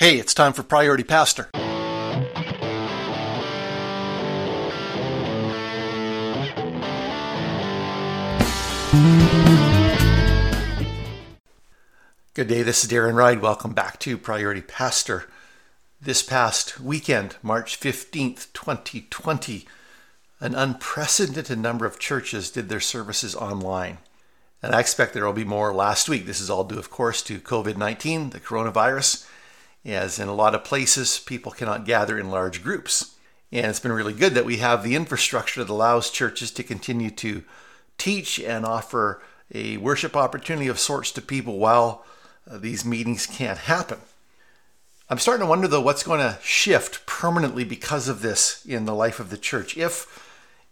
Hey, it's time for Priority Pastor. Good day, this is Darren Ride. Welcome back to Priority Pastor. This past weekend, March 15th, 2020, an unprecedented number of churches did their services online. And I expect there will be more last week. This is all due, of course, to COVID 19, the coronavirus as in a lot of places, people cannot gather in large groups. And it's been really good that we have the infrastructure that allows churches to continue to teach and offer a worship opportunity of sorts to people while uh, these meetings can't happen. I'm starting to wonder though what's going to shift permanently because of this in the life of the church. If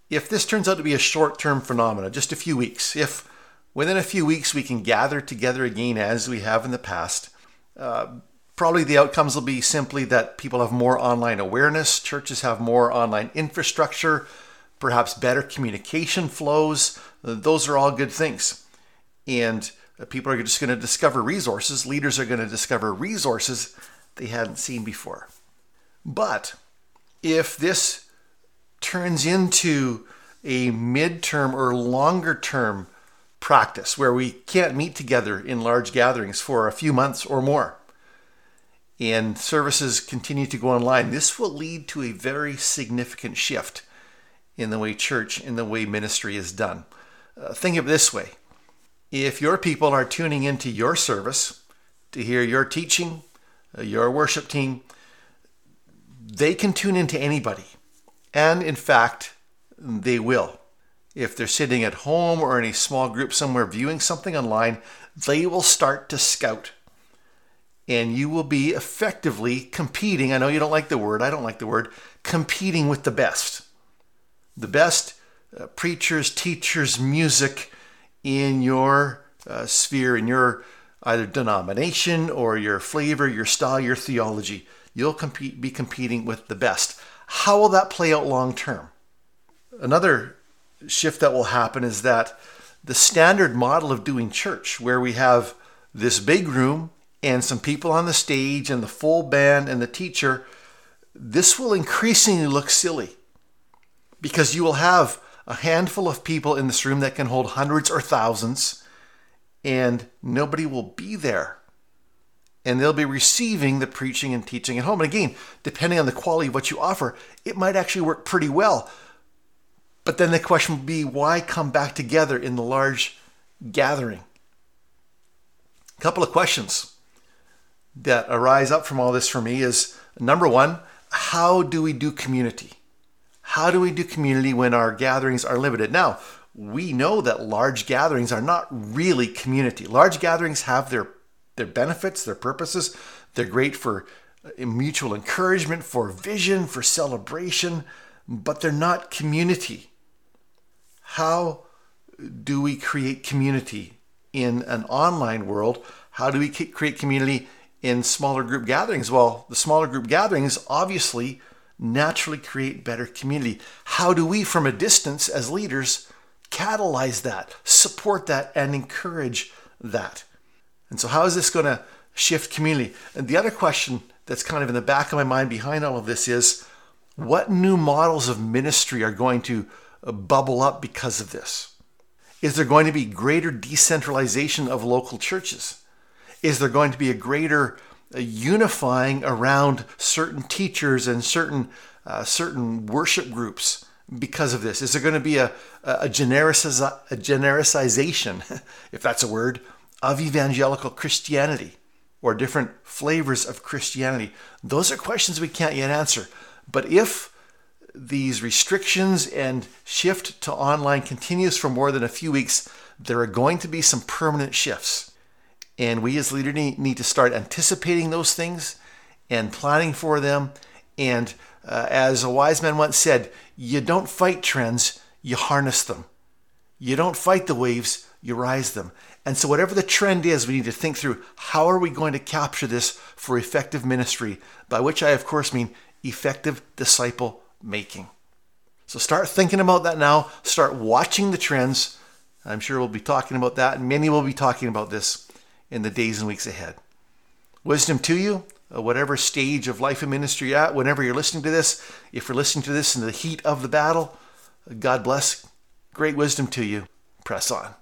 if this turns out to be a short-term phenomenon, just a few weeks, if within a few weeks we can gather together again as we have in the past, uh, Probably the outcomes will be simply that people have more online awareness, churches have more online infrastructure, perhaps better communication flows. Those are all good things. And people are just going to discover resources, leaders are going to discover resources they hadn't seen before. But if this turns into a midterm or longer term practice where we can't meet together in large gatherings for a few months or more, and services continue to go online, this will lead to a very significant shift in the way church, in the way ministry is done. Uh, think of it this way if your people are tuning into your service to hear your teaching, uh, your worship team, they can tune into anybody. And in fact, they will. If they're sitting at home or in a small group somewhere viewing something online, they will start to scout and you will be effectively competing. I know you don't like the word, I don't like the word, competing with the best. The best uh, preachers, teachers, music in your uh, sphere, in your either denomination or your flavor, your style, your theology. You'll compete, be competing with the best. How will that play out long term? Another shift that will happen is that the standard model of doing church, where we have this big room and some people on the stage and the full band and the teacher, this will increasingly look silly because you will have a handful of people in this room that can hold hundreds or thousands, and nobody will be there. And they'll be receiving the preaching and teaching at home. And again, depending on the quality of what you offer, it might actually work pretty well. But then the question will be why come back together in the large gathering? A couple of questions that arise up from all this for me is number one, how do we do community? How do we do community when our gatherings are limited? Now, we know that large gatherings are not really community. Large gatherings have their their benefits, their purposes. They're great for uh, mutual encouragement, for vision, for celebration, but they're not community. How do we create community in an online world? How do we create community in smaller group gatherings? Well, the smaller group gatherings obviously naturally create better community. How do we, from a distance as leaders, catalyze that, support that, and encourage that? And so, how is this going to shift community? And the other question that's kind of in the back of my mind behind all of this is what new models of ministry are going to uh, bubble up because of this? Is there going to be greater decentralization of local churches? Is there going to be a greater uh, unifying around certain teachers and certain uh, certain worship groups because of this? Is there going to be a, a, genericiz- a genericization, if that's a word, of evangelical Christianity or different flavors of Christianity? Those are questions we can't yet answer. But if these restrictions and shift to online continues for more than a few weeks, there are going to be some permanent shifts. And we as leaders need to start anticipating those things and planning for them. And uh, as a wise man once said, you don't fight trends, you harness them. You don't fight the waves, you rise them. And so, whatever the trend is, we need to think through how are we going to capture this for effective ministry, by which I, of course, mean effective disciple making. So, start thinking about that now. Start watching the trends. I'm sure we'll be talking about that, and many will be talking about this in the days and weeks ahead. Wisdom to you. uh, whatever stage of life and ministry you're at, whenever you're listening to this, if you're listening to this in the heat of the battle, God bless. Great wisdom to you. Press on.